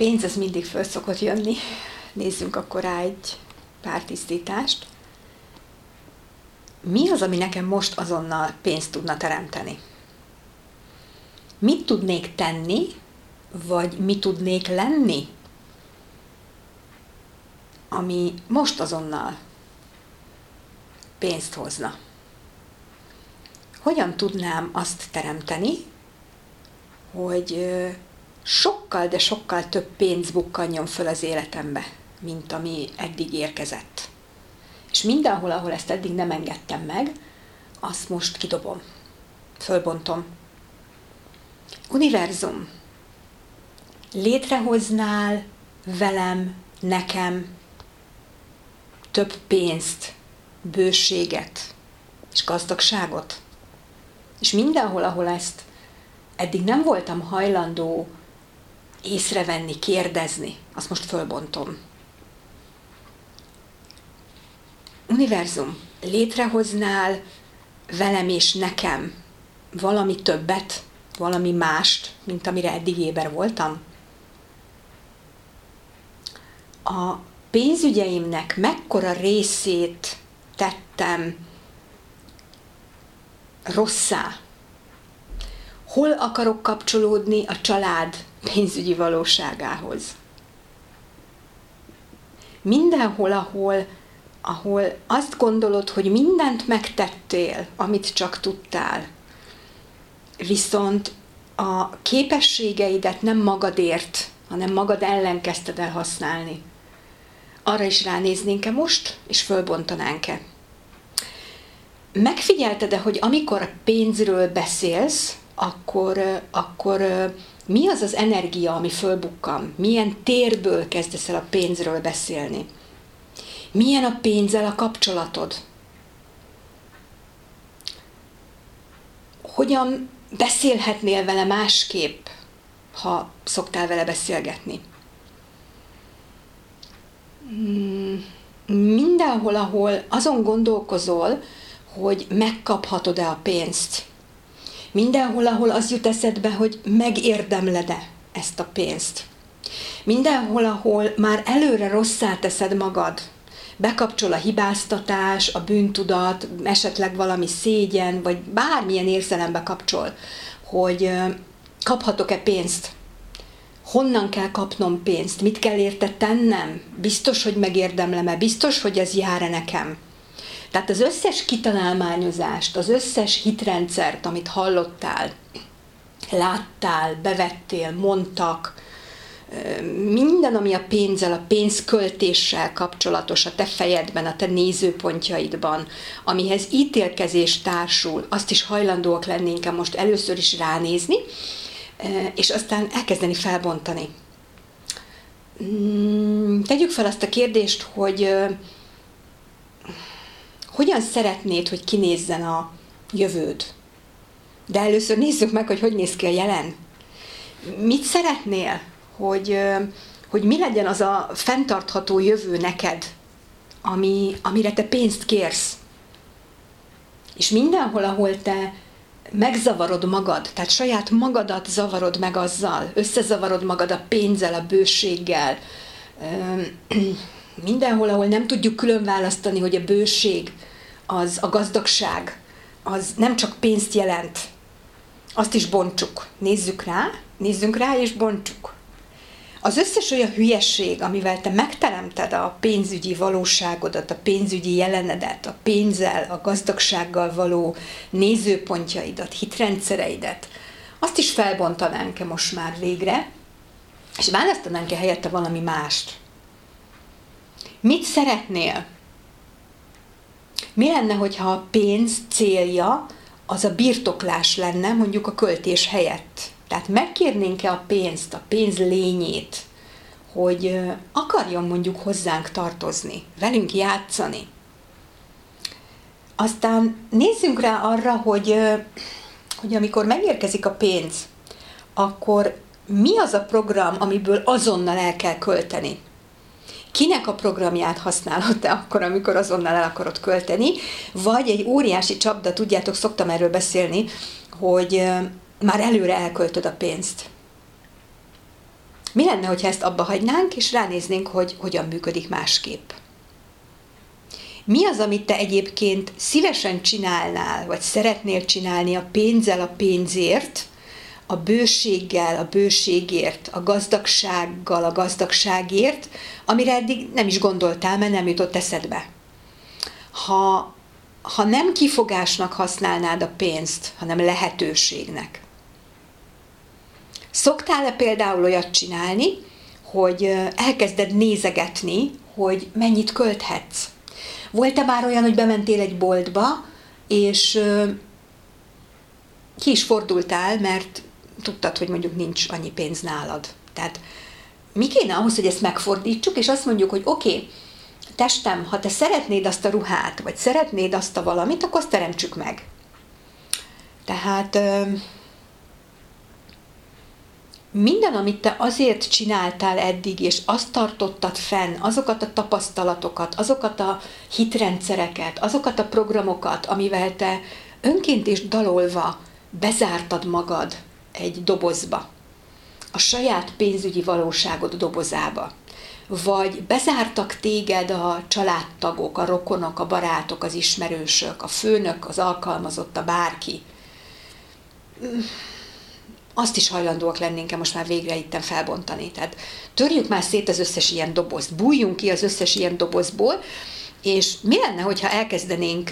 pénz az mindig föl szokott jönni. Nézzünk akkor rá egy pár tisztítást. Mi az, ami nekem most azonnal pénzt tudna teremteni? Mit tudnék tenni, vagy mi tudnék lenni, ami most azonnal pénzt hozna? Hogyan tudnám azt teremteni, hogy sokkal, de sokkal több pénz bukkanjon föl az életembe, mint ami eddig érkezett. És mindenhol, ahol ezt eddig nem engedtem meg, azt most kidobom, fölbontom. Univerzum, létrehoznál velem, nekem több pénzt, bőséget és gazdagságot? És mindenhol, ahol ezt eddig nem voltam hajlandó észrevenni, kérdezni, azt most fölbontom. Univerzum, létrehoznál velem és nekem valami többet, valami mást, mint amire eddig éber voltam? A pénzügyeimnek mekkora részét tettem rosszá? Hol akarok kapcsolódni a család pénzügyi valóságához? Mindenhol, ahol, ahol azt gondolod, hogy mindent megtettél, amit csak tudtál, viszont a képességeidet nem magadért, hanem magad ellen kezdted el használni. Arra is ránéznénk-e most, és fölbontanánk-e? Megfigyelted-e, hogy amikor pénzről beszélsz, akkor, akkor mi az az energia, ami fölbukkan? Milyen térből kezdesz el a pénzről beszélni? Milyen a pénzzel a kapcsolatod? Hogyan beszélhetnél vele másképp, ha szoktál vele beszélgetni? Hmm, mindenhol, ahol azon gondolkozol, hogy megkaphatod-e a pénzt, Mindenhol, ahol az jut eszedbe, hogy megérdemled-e ezt a pénzt. Mindenhol, ahol már előre rosszá teszed magad, bekapcsol a hibáztatás, a bűntudat, esetleg valami szégyen, vagy bármilyen érzelembe kapcsol, hogy kaphatok-e pénzt, honnan kell kapnom pénzt, mit kell érte tennem, biztos, hogy megérdemlem-e, biztos, hogy ez jár-e nekem. Tehát az összes kitalálmányozást, az összes hitrendszert, amit hallottál, láttál, bevettél, mondtak, minden, ami a pénzzel, a pénzköltéssel kapcsolatos a te fejedben, a te nézőpontjaidban, amihez ítélkezés társul, azt is hajlandóak lennénk most először is ránézni, és aztán elkezdeni felbontani. Mm, tegyük fel azt a kérdést, hogy hogyan szeretnéd, hogy kinézzen a jövőd? De először nézzük meg, hogy hogy néz ki a jelen. Mit szeretnél, hogy, hogy mi legyen az a fenntartható jövő neked, ami, amire te pénzt kérsz? És mindenhol, ahol te megzavarod magad, tehát saját magadat zavarod meg azzal, összezavarod magad a pénzzel, a bőséggel, mindenhol, ahol nem tudjuk külön választani, hogy a bőség az a gazdagság, az nem csak pénzt jelent, azt is bontsuk. Nézzük rá, nézzünk rá és bontsuk. Az összes olyan hülyesség, amivel te megteremted a pénzügyi valóságodat, a pénzügyi jelenedet, a pénzzel, a gazdagsággal való nézőpontjaidat, hitrendszereidet, azt is felbontanánk-e most már végre, és választanánk-e helyette valami mást. Mit szeretnél? Mi lenne, hogyha a pénz célja az a birtoklás lenne, mondjuk a költés helyett? Tehát megkérnénk-e a pénzt, a pénz lényét, hogy akarjon mondjuk hozzánk tartozni, velünk játszani. Aztán nézzünk rá arra, hogy, hogy amikor megérkezik a pénz, akkor mi az a program, amiből azonnal el kell költeni? Kinek a programját használod te akkor, amikor azonnal el akarod költeni, vagy egy óriási csapda, tudjátok, szoktam erről beszélni, hogy már előre elköltöd a pénzt. Mi lenne, hogyha ezt abba hagynánk, és ránéznénk, hogy hogyan működik másképp? Mi az, amit te egyébként szívesen csinálnál, vagy szeretnél csinálni a pénzzel, a pénzért, a bőséggel, a bőségért, a gazdagsággal, a gazdagságért, amire eddig nem is gondoltál, mert nem jutott eszedbe. Ha, ha nem kifogásnak használnád a pénzt, hanem lehetőségnek. Szoktál-e például olyat csinálni, hogy elkezded nézegetni, hogy mennyit költhetsz? Volt-e már olyan, hogy bementél egy boltba, és ki is fordultál, mert tudtad, hogy mondjuk nincs annyi pénz nálad. Tehát mi kéne ahhoz, hogy ezt megfordítsuk, és azt mondjuk, hogy oké, okay, testem, ha te szeretnéd azt a ruhát, vagy szeretnéd azt a valamit, akkor azt teremtsük meg. Tehát minden, amit te azért csináltál eddig, és azt tartottad fenn, azokat a tapasztalatokat, azokat a hitrendszereket, azokat a programokat, amivel te önként és dalolva bezártad magad egy dobozba, a saját pénzügyi valóságod dobozába, vagy bezártak téged a családtagok, a rokonok, a barátok, az ismerősök, a főnök, az alkalmazott, a bárki. Azt is hajlandóak lennénk most már végre itten felbontani. Tehát törjük már szét az összes ilyen dobozt, bújjunk ki az összes ilyen dobozból, és mi lenne, hogyha elkezdenénk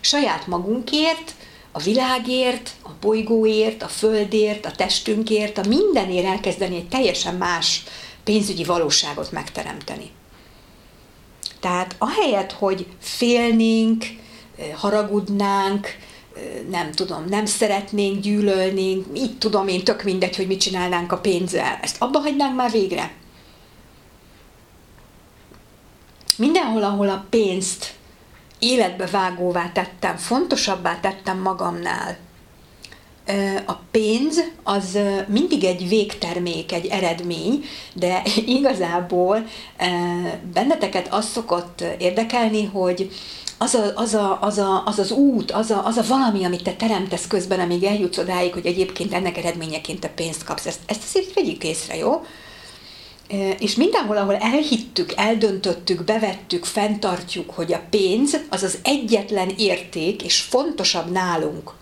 saját magunkért, a világért, a bolygóért, a földért, a testünkért, a mindenért elkezdeni egy teljesen más pénzügyi valóságot megteremteni. Tehát ahelyett, hogy félnénk, haragudnánk, nem tudom, nem szeretnénk, gyűlölnénk, így tudom én, tök mindegy, hogy mit csinálnánk a pénzzel. Ezt abba hagynánk már végre. Mindenhol, ahol a pénzt életbe vágóvá tettem, fontosabbá tettem magamnál, a pénz az mindig egy végtermék, egy eredmény, de igazából benneteket az szokott érdekelni, hogy az, a, az, a, az, a, az az út, az a, az a valami, amit te teremtesz közben, amíg eljutsz odáig, hogy egyébként ennek eredményeként te pénzt kapsz. Ezt, ezt azért vegyük észre, jó? És mindenhol, ahol elhittük, eldöntöttük, bevettük, fenntartjuk, hogy a pénz az az egyetlen érték, és fontosabb nálunk,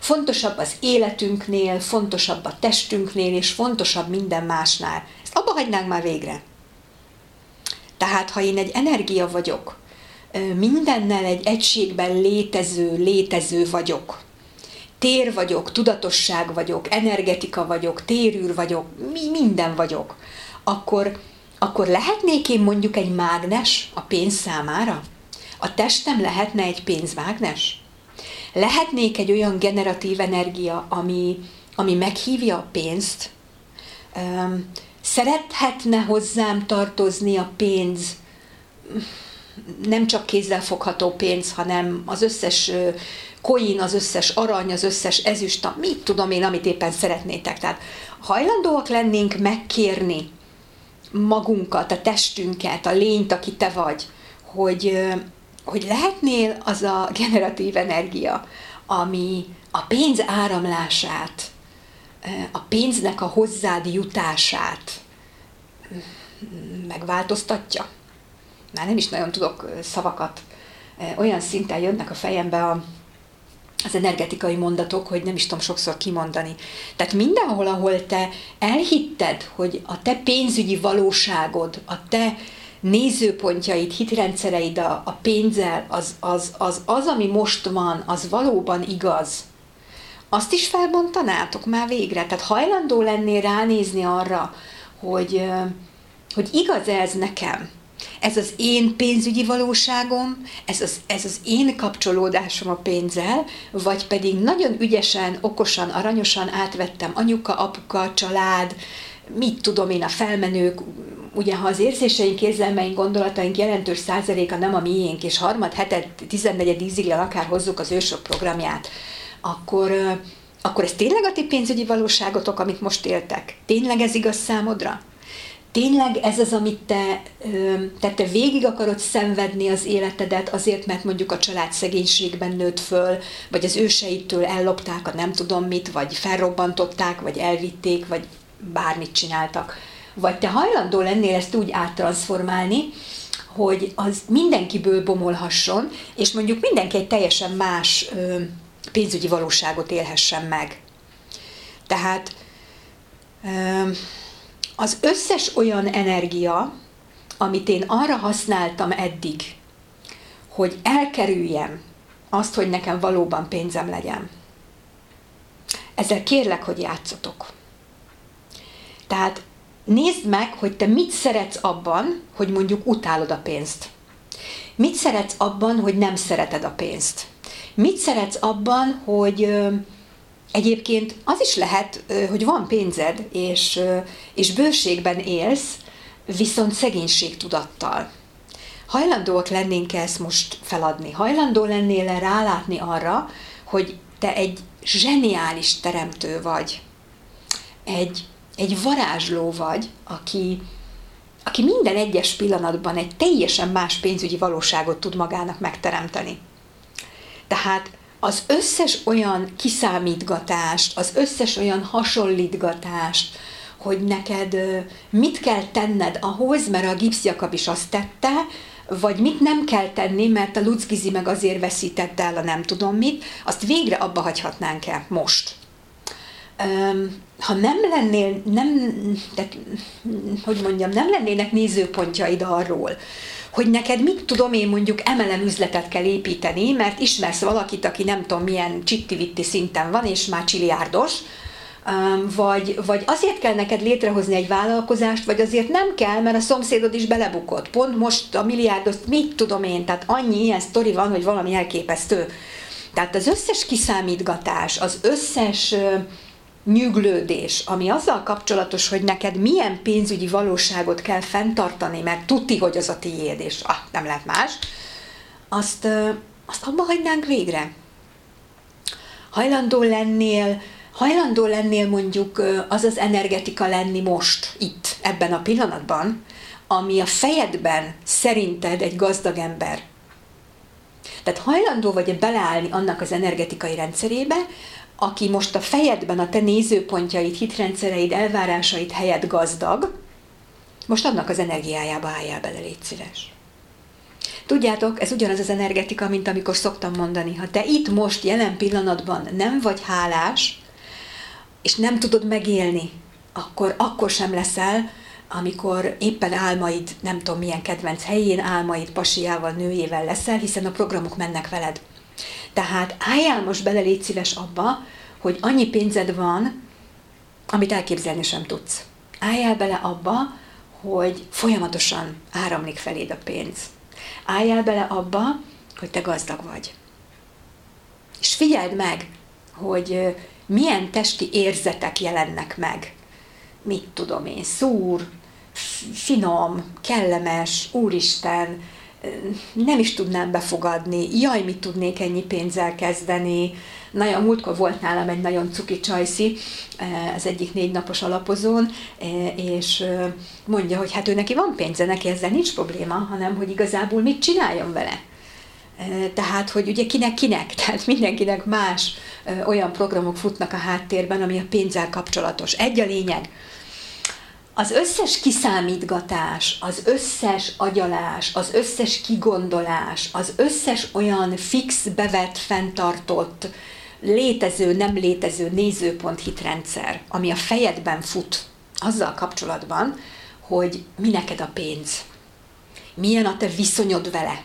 fontosabb az életünknél, fontosabb a testünknél, és fontosabb minden másnál. Ezt abba hagynánk már végre. Tehát, ha én egy energia vagyok, mindennel egy egységben létező, létező vagyok. Tér vagyok, tudatosság vagyok, energetika vagyok, térűr vagyok, mi minden vagyok. Akkor, akkor lehetnék én mondjuk egy mágnes a pénz számára? A testem lehetne egy pénzmágnes? Lehetnék egy olyan generatív energia, ami, ami meghívja a pénzt? Szerethetne hozzám tartozni a pénz? nem csak kézzel fogható pénz, hanem az összes koin, az összes arany, az összes ezüst, mit tudom én, amit éppen szeretnétek. Tehát hajlandóak lennénk megkérni magunkat, a testünket, a lényt, aki te vagy, hogy, hogy lehetnél az a generatív energia, ami a pénz áramlását, a pénznek a hozzád jutását megváltoztatja. Már nem is nagyon tudok szavakat, olyan szinten jönnek a fejembe a, az energetikai mondatok, hogy nem is tudom sokszor kimondani. Tehát mindenhol, ahol te elhitted, hogy a te pénzügyi valóságod, a te nézőpontjaid, hitrendszereid a, a pénzzel, az, az, az, az, ami most van, az valóban igaz, azt is felbontanátok már végre? Tehát hajlandó lennél ránézni arra, hogy, hogy igaz ez nekem? Ez az én pénzügyi valóságom, ez az, ez az én kapcsolódásom a pénzzel, vagy pedig nagyon ügyesen, okosan, aranyosan átvettem anyuka, apuka, család, mit tudom én, a felmenők, ugye ha az érzéseink, érzelmeink, gondolataink jelentős százaléka nem a miénk, és harmad, heted, tizennegyed íziglen akár hozzuk az ősök programját, akkor, akkor ez tényleg a ti pénzügyi valóságotok, amit most éltek? Tényleg ez igaz számodra? Tényleg ez az, amit te, te, te végig akarod szenvedni az életedet azért, mert mondjuk a család szegénységben nőtt föl, vagy az őseitől ellopták a nem tudom mit, vagy felrobbantották, vagy elvitték, vagy bármit csináltak. vagy te hajlandó lennél ezt úgy áttranszformálni, hogy az mindenkiből bomolhasson, és mondjuk mindenki egy teljesen más pénzügyi valóságot élhessen meg. Tehát az összes olyan energia, amit én arra használtam eddig, hogy elkerüljem azt, hogy nekem valóban pénzem legyen. Ezzel kérlek, hogy játszatok. Tehát nézd meg, hogy te mit szeretsz abban, hogy mondjuk utálod a pénzt. Mit szeretsz abban, hogy nem szereted a pénzt. Mit szeretsz abban, hogy egyébként az is lehet, hogy van pénzed, és, és bőségben élsz, viszont szegénység tudattal. Hajlandóak lennénk ezt most feladni? Hajlandó lennél rálátni arra, hogy te egy zseniális teremtő vagy, egy, egy varázsló vagy, aki, aki minden egyes pillanatban egy teljesen más pénzügyi valóságot tud magának megteremteni. Tehát az összes olyan kiszámítgatást, az összes olyan hasonlítgatást, hogy neked mit kell tenned ahhoz, mert a gipszjakab is azt tette, vagy mit nem kell tenni, mert a Lucgizi meg azért veszítette el a nem tudom mit, azt végre abba hagyhatnánk el most. Ha nem lennél, nem, de, hogy mondjam, nem lennének nézőpontjaid arról, hogy neked mit tudom én mondjuk emelem üzletet kell építeni, mert ismersz valakit, aki nem tudom milyen csitti szinten van, és már csiliárdos, vagy, vagy azért kell neked létrehozni egy vállalkozást, vagy azért nem kell, mert a szomszédod is belebukott. Pont most a milliárdos, mit tudom én, tehát annyi ilyen sztori van, hogy valami elképesztő. Tehát az összes kiszámítgatás, az összes nyüglődés, ami azzal kapcsolatos, hogy neked milyen pénzügyi valóságot kell fenntartani, mert tuti, hogy az a tiéd, és ah, nem lehet más, azt, azt abba hagynánk végre. Hajlandó lennél hajlandó lennél mondjuk az az energetika lenni most, itt, ebben a pillanatban, ami a fejedben szerinted egy gazdag ember. Tehát hajlandó vagy beleállni annak az energetikai rendszerébe, aki most a fejedben a te nézőpontjaid, hitrendszereid, elvárásaid helyett gazdag, most annak az energiájába álljál bele, légy szíves. Tudjátok, ez ugyanaz az energetika, mint amikor szoktam mondani, ha te itt most, jelen pillanatban nem vagy hálás, és nem tudod megélni, akkor, akkor sem leszel, amikor éppen álmaid, nem tudom milyen kedvenc helyén, álmaid pasiával, nőjével leszel, hiszen a programok mennek veled. Tehát álljál most bele, légy szíves abba, hogy annyi pénzed van, amit elképzelni sem tudsz. Álljál bele abba, hogy folyamatosan áramlik feléd a pénz. Álljál bele abba, hogy te gazdag vagy. És figyeld meg, hogy milyen testi érzetek jelennek meg. Mit tudom én, szúr, finom, kellemes, úristen, nem is tudnám befogadni, jaj, mit tudnék ennyi pénzzel kezdeni. Nagyon múltkor volt nálam egy nagyon cuki csajszi, az egyik négy napos alapozón, és mondja, hogy hát ő neki van pénze, neki ezzel nincs probléma, hanem hogy igazából mit csináljon vele. Tehát, hogy ugye kinek-kinek, tehát mindenkinek más olyan programok futnak a háttérben, ami a pénzzel kapcsolatos. Egy a lényeg, az összes kiszámítgatás, az összes agyalás, az összes kigondolás, az összes olyan fix, bevett, fenntartott, létező, nem létező nézőpont hitrendszer, ami a fejedben fut, azzal kapcsolatban, hogy mi neked a pénz, milyen a te viszonyod vele,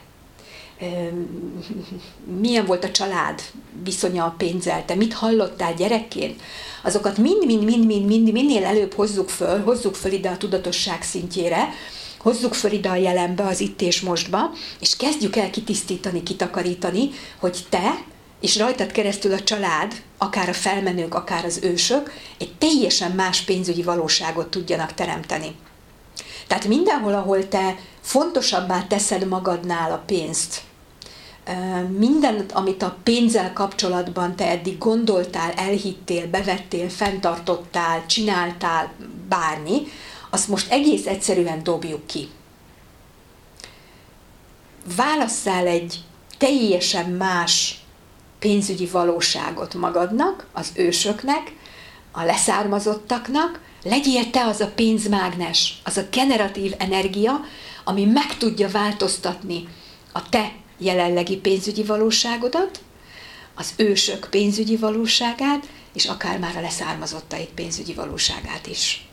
milyen volt a család viszonya a pénzzel, te mit hallottál gyerekként, azokat mind-mind-mind-mind minél előbb hozzuk föl, hozzuk föl ide a tudatosság szintjére, hozzuk föl ide a jelenbe, az itt és mostba, és kezdjük el kitisztítani, kitakarítani, hogy te és rajtad keresztül a család, akár a felmenők, akár az ősök, egy teljesen más pénzügyi valóságot tudjanak teremteni. Tehát mindenhol, ahol te fontosabbá teszed magadnál a pénzt, minden, amit a pénzzel kapcsolatban te eddig gondoltál, elhittél, bevettél, fenntartottál, csináltál, bármi, azt most egész egyszerűen dobjuk ki. Válasszál egy teljesen más pénzügyi valóságot magadnak, az ősöknek, a leszármazottaknak, Legyél te az a pénzmágnes, az a generatív energia, ami meg tudja változtatni a te jelenlegi pénzügyi valóságodat, az ősök pénzügyi valóságát, és akár már a leszármazottaik pénzügyi valóságát is.